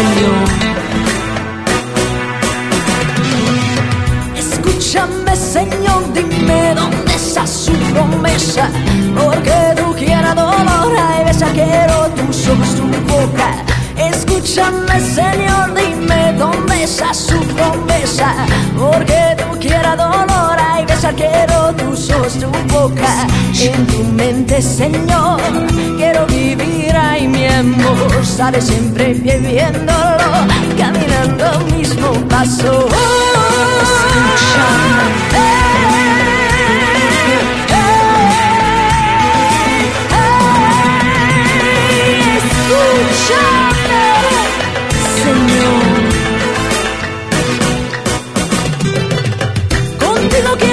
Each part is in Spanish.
Señor. Escúchame, Señor, dime dónde está su promesa. Porque tú quieras dolor, hay veces quiero tus ojos, tu boca. Escúchame, Señor, dime dónde está su promesa. Porque tú quieras dolor, quiero tus ojos, tu boca. En tu mente, Señor, quiero vivir ahí mi amor. Estaré siempre viviéndolo, caminando mismo paso. Señor. Contigo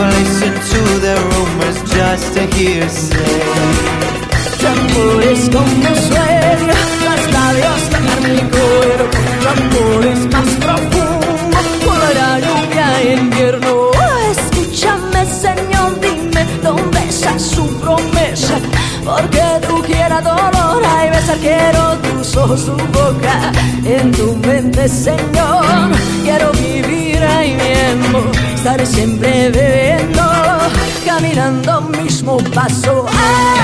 Never listen to the rumors, just a hearsay. Tu amor es como sueño, los labios tocan mi cuerpo. Tu amor es más profundo, la lluvia invierno. Escúchame, Señor, dime dónde está su promesa. Porque tú quieras dolor, hay veces quiero tus ojos, tu boca. En tu mente, Señor, quiero vivir ahí mismo. Estaré siempre bebiendo, caminando mismo paso. Ah,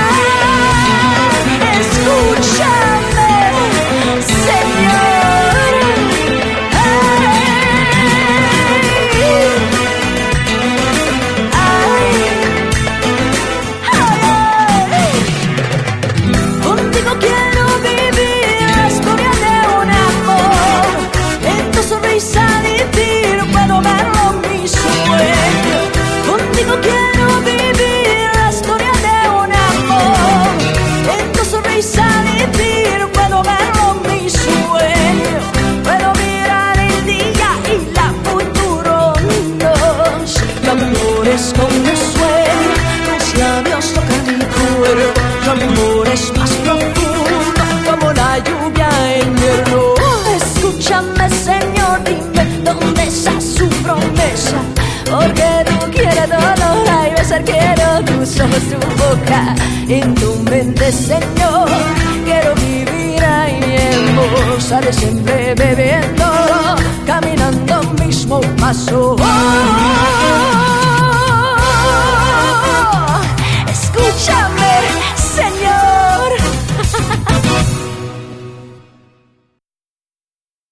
es como sueño, tus labios tocan mi cuerpo. Tu amor es más profundo como la lluvia en invierno. Escúchame, Señor, dime dónde está su promesa. Porque tú quieres dolor, hay veces quiero tus ojos, tu boca. En tu mente, Señor, quiero vivir ahí en vos. Sale siempre bebiendo, caminando mismo paso.